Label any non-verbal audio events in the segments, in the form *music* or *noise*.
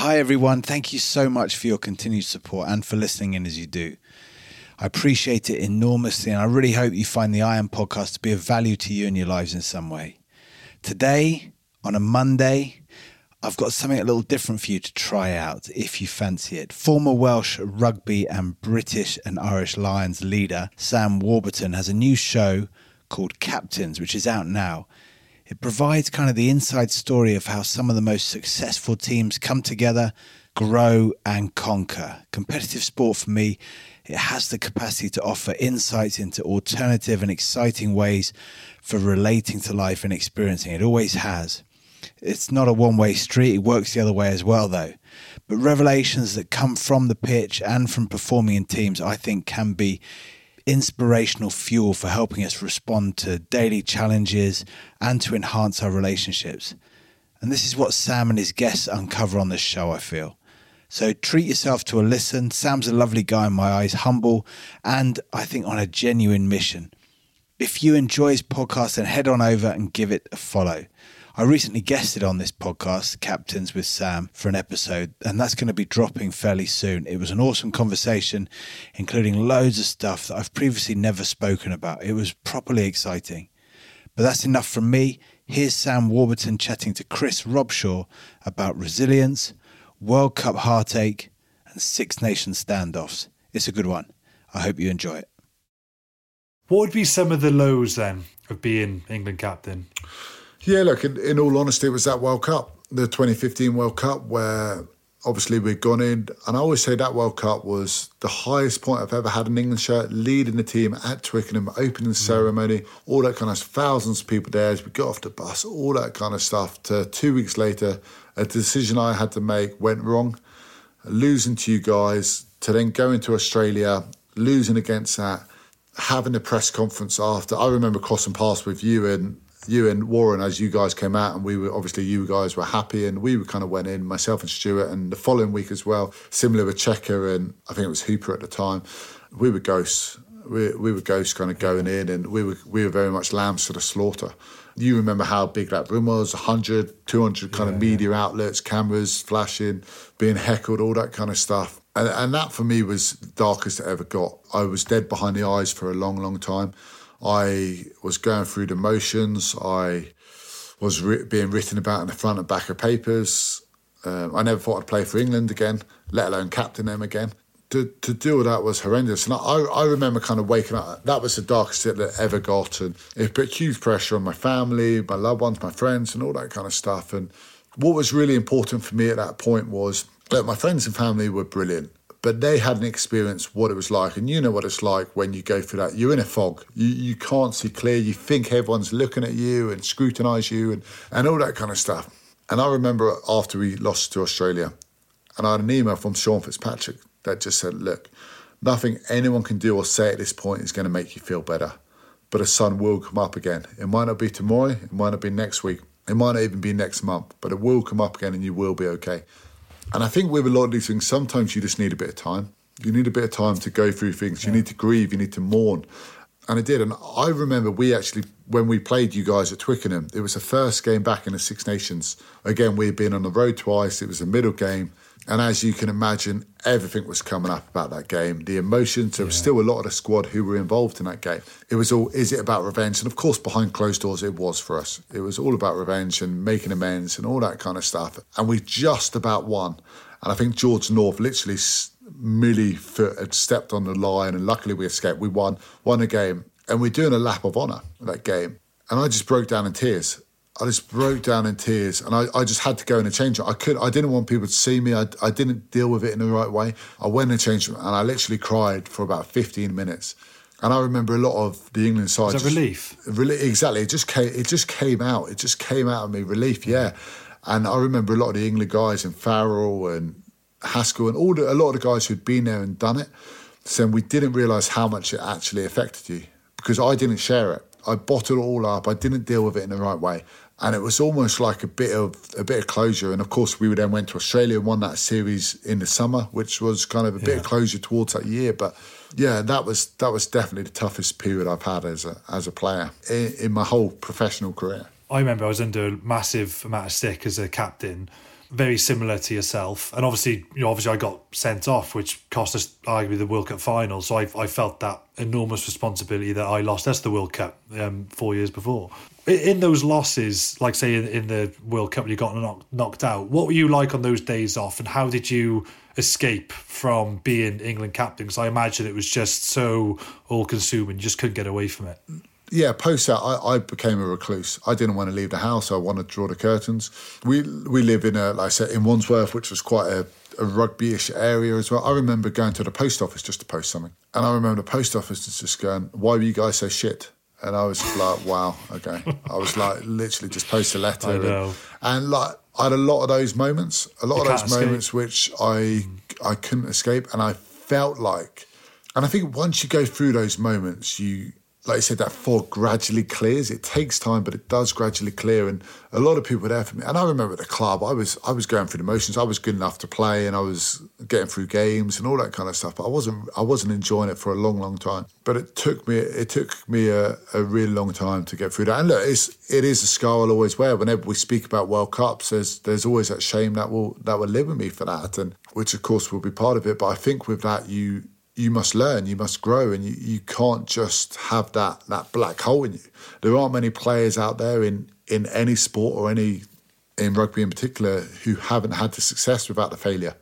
Hi, everyone. Thank you so much for your continued support and for listening in as you do. I appreciate it enormously, and I really hope you find the I Am podcast to be of value to you and your lives in some way. Today, on a Monday, I've got something a little different for you to try out if you fancy it. Former Welsh rugby and British and Irish Lions leader Sam Warburton has a new show called Captains, which is out now. It provides kind of the inside story of how some of the most successful teams come together, grow, and conquer. Competitive sport for me, it has the capacity to offer insights into alternative and exciting ways for relating to life and experiencing. It always has. It's not a one way street, it works the other way as well, though. But revelations that come from the pitch and from performing in teams, I think, can be inspirational fuel for helping us respond to daily challenges and to enhance our relationships. And this is what Sam and his guests uncover on this show, I feel. So treat yourself to a listen. Sam's a lovely guy in my eyes, humble, and I think on a genuine mission. If you enjoy his podcast, then head on over and give it a follow. I recently guested on this podcast, Captains with Sam, for an episode, and that's going to be dropping fairly soon. It was an awesome conversation, including loads of stuff that I've previously never spoken about. It was properly exciting. But that's enough from me. Here's Sam Warburton chatting to Chris Robshaw about resilience, World Cup heartache, and Six Nations standoffs. It's a good one. I hope you enjoy it. What would be some of the lows then of being England captain? Yeah, look, in, in, all honesty, it was that World Cup, the 2015 World Cup, where obviously we'd gone in. And I always say that World Cup was the highest point I've ever had an England shirt, leading the team at Twickenham, opening mm. ceremony, all that kind of thousands of people there as we got off the bus, all that kind of stuff. To two weeks later, a decision I had to make went wrong, losing to you guys, to then go into Australia, losing against that, having a press conference after. I remember crossing paths with you and you and Warren as you guys came out, and we were obviously you guys were happy, and we were kind of went in, myself and Stuart, and the following week as well, similar with Cheika and I think it was Hooper at the time, we were ghosts. We, we were ghosts kind of going in, and we were we were very much lambs to the slaughter. You remember how big that room was 100, 200 kind yeah, of media yeah. outlets, cameras flashing, being heckled, all that kind of stuff. And, and that for me was darkest it ever got. I was dead behind the eyes for a long, long time. I was going through the motions. I was being written about in the front and back of papers. Um, I never thought I'd play for England again, let alone captain them again. To, to do all that was horrendous. And I, I remember kind of waking up. That was the darkest it that ever got. And it put huge pressure on my family, my loved ones, my friends, and all that kind of stuff. And what was really important for me at that point was that my friends and family were brilliant but they hadn't experienced what it was like. And you know what it's like when you go through that. You're in a fog. You, you can't see clear. You think everyone's looking at you and scrutinise you and, and all that kind of stuff. And I remember after we lost to Australia, and I had an email from Sean Fitzpatrick that just said, Look, nothing anyone can do or say at this point is going to make you feel better. But the sun will come up again. It might not be tomorrow, it might not be next week, it might not even be next month, but it will come up again and you will be okay. And I think with a lot of these things, sometimes you just need a bit of time. You need a bit of time to go through things. You need to grieve. You need to mourn. And I did. And I remember we actually, when we played you guys at Twickenham, it was the first game back in the Six Nations. Again, we had been on the road twice. It was a middle game. And as you can imagine, everything was coming up about that game. The emotions, there yeah. was still a lot of the squad who were involved in that game. It was all, is it about revenge? And of course, behind closed doors, it was for us. It was all about revenge and making amends and all that kind of stuff. And we just about won. And I think George North literally millifoot had stepped on the line, and luckily we escaped. We won, won a game, and we're doing a lap of honour that game. And I just broke down in tears. I just broke down in tears and I, I just had to go in and change it. I could I didn't want people to see me. I, I didn't deal with it in the right way. I went and changed it and I literally cried for about 15 minutes. And I remember a lot of the England side. Was just, relief? Really, exactly. It just came. It just came out. It just came out of me. Relief, yeah. And I remember a lot of the England guys and Farrell and Haskell and all the, a lot of the guys who'd been there and done it saying we didn't realise how much it actually affected you because I didn't share it. I bottled it all up. I didn't deal with it in the right way and it was almost like a bit of a bit of closure. And of course, we then went to Australia and won that series in the summer, which was kind of a yeah. bit of closure towards that year. But yeah, that was that was definitely the toughest period I've had as a as a player in, in my whole professional career. I remember I was under a massive amount of stick as a captain. very similar to yourself. And obviously, you know, obviously I got sent off, which cost us arguably the World Cup final. So I, I felt that enormous responsibility that I lost us the World Cup um, four years before. In those losses, like say in, in the World Cup, you got knocked, knocked out. What were you like on those days off, and how did you escape from being England captain? Because I imagine it was just so all-consuming, you just couldn't get away from it yeah, post that, I, I, became a recluse. I didn't want to leave the house. I wanted to draw the curtains. We we live in a, like I said, in Wandsworth, which was quite a, a rugby-ish area as well. I remember going to the post office just to post something, and I remember the post office just going, "Why were you guys so shit?" And I was like, "Wow, okay." *laughs* I was like, literally just post a letter, and, and, like I had a lot of those moments, a lot you of those escape. moments which I I couldn't escape, and I felt like, and I think once you go through those moments, you like I said, that fog gradually clears. It takes time, but it does gradually clear. And a lot of people were there for me. And I remember at the club, I was I was going through the motions. I was good enough to play, and I was getting through games and all that kind of stuff. But I wasn't I wasn't enjoying it for a long, long time. But it took me it took me a, a really long time to get through that. And look, it's it is a scar I'll always wear. Whenever we speak about World Cups, there's there's always that shame that will that will live with me for that, and which of course will be part of it. But I think with that you you must learn, you must grow, and you, you can't just have that that black hole in you. There aren't many players out there in in any sport or any in rugby in particular who haven't had the success without the failure.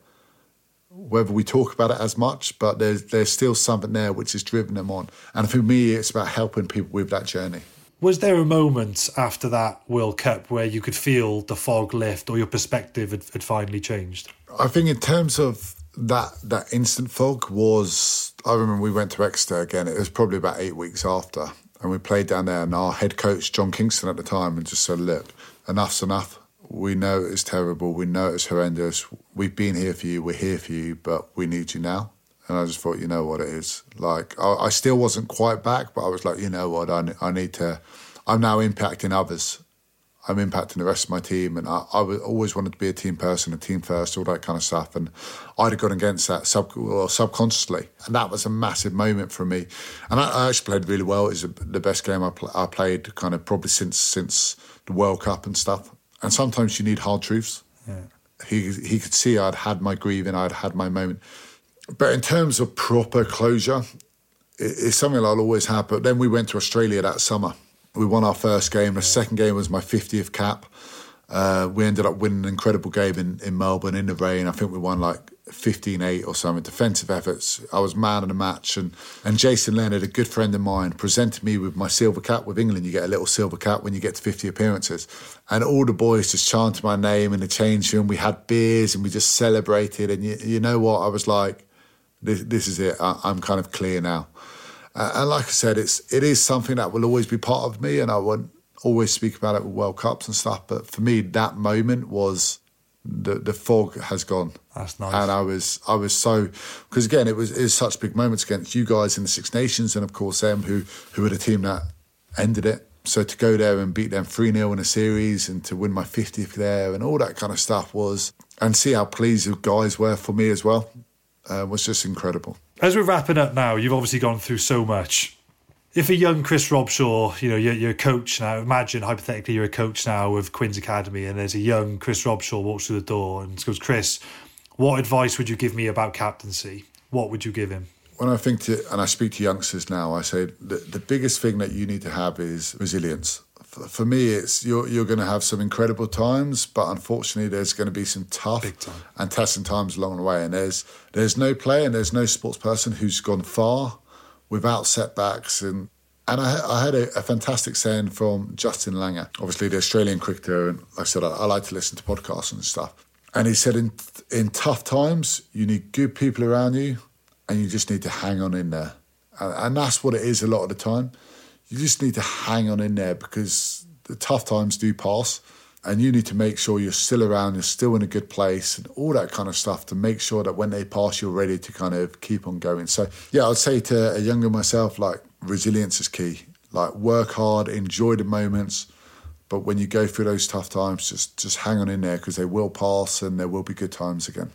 Whether we talk about it as much, but there's there's still something there which has driven them on. And for me, it's about helping people with that journey. Was there a moment after that World Cup where you could feel the fog lift or your perspective had, had finally changed? I think in terms of that that instant fog was I remember we went to Exeter again. It was probably about eight weeks after, and we played down there. And our head coach John Kingston at the time and just said, "Look, enough's enough. We know it's terrible. We know it's horrendous. We've been here for you. We're here for you, but we need you now." And I just thought, you know what it is. Like I, I still wasn't quite back, but I was like, you know what, I, I need to. I'm now impacting others I'm impacting the rest of my team. And I, I always wanted to be a team person, a team first, all that kind of stuff. And I'd have gone against that sub, well, subconsciously. And that was a massive moment for me. And I, I actually played really well. It was the best game I, pl- I played kind of probably since since the World Cup and stuff. And sometimes you need hard truths. Yeah. He, he could see I'd had my grieving, I'd had my moment. But in terms of proper closure, it, it's something I'll always have. But then we went to Australia that summer we won our first game. The second game was my 50th cap. Uh, we ended up winning an incredible game in, in Melbourne in the rain. I think we won like 15 8 or something. Defensive efforts. I was man of the match. And, and Jason Leonard, a good friend of mine, presented me with my silver cap with England. You get a little silver cap when you get to 50 appearances. And all the boys just chanted my name in the change room. We had beers and we just celebrated. And you, you know what? I was like, this, this is it. I, I'm kind of clear now. Uh, and like I said, it's it is something that will always be part of me, and I won't always speak about it with World Cups and stuff. But for me, that moment was the the fog has gone. That's nice. And I was I was so because again it was it was such big moments against you guys in the Six Nations and of course them who who were the team that ended it. So to go there and beat them 3 0 in a series and to win my 50th there and all that kind of stuff was, and see how pleased the guys were for me as well, uh, was just incredible as we're wrapping up now, you've obviously gone through so much. If a young Chris Robshaw, you know, you're, you're, a coach now, imagine hypothetically you're a coach now of Quins Academy and there's a young Chris Robshaw walks through the door and goes, Chris, what advice would you give me about captaincy? What would you give him? When I think to, and I speak to youngsters now, I say the, the biggest thing that you need to have is resilience for me, it's you're you're going to have some incredible times, but unfortunately, there's going to be some tough and testing times along the way. And there's there's no player and there's no sports person who's gone far without setbacks. And and I, I had a, a, fantastic saying from Justin Langer, obviously the Australian cricketer, and like I said I, I like to listen to podcasts and stuff. And he said, in in tough times, you need good people around you, and you just need to hang on in there. And, and that's what it is a lot of the time you just need to hang on in there because the tough times do pass and you need to make sure you're still around, you're still in a good place, and all that kind of stuff to make sure that when they pass, you're ready to kind of keep on going. So, yeah, I'd say to a younger myself, like resilience is key. Like work hard, enjoy the moments, but when you go through those tough times, just just hang on in there because they will pass and there will be good times again.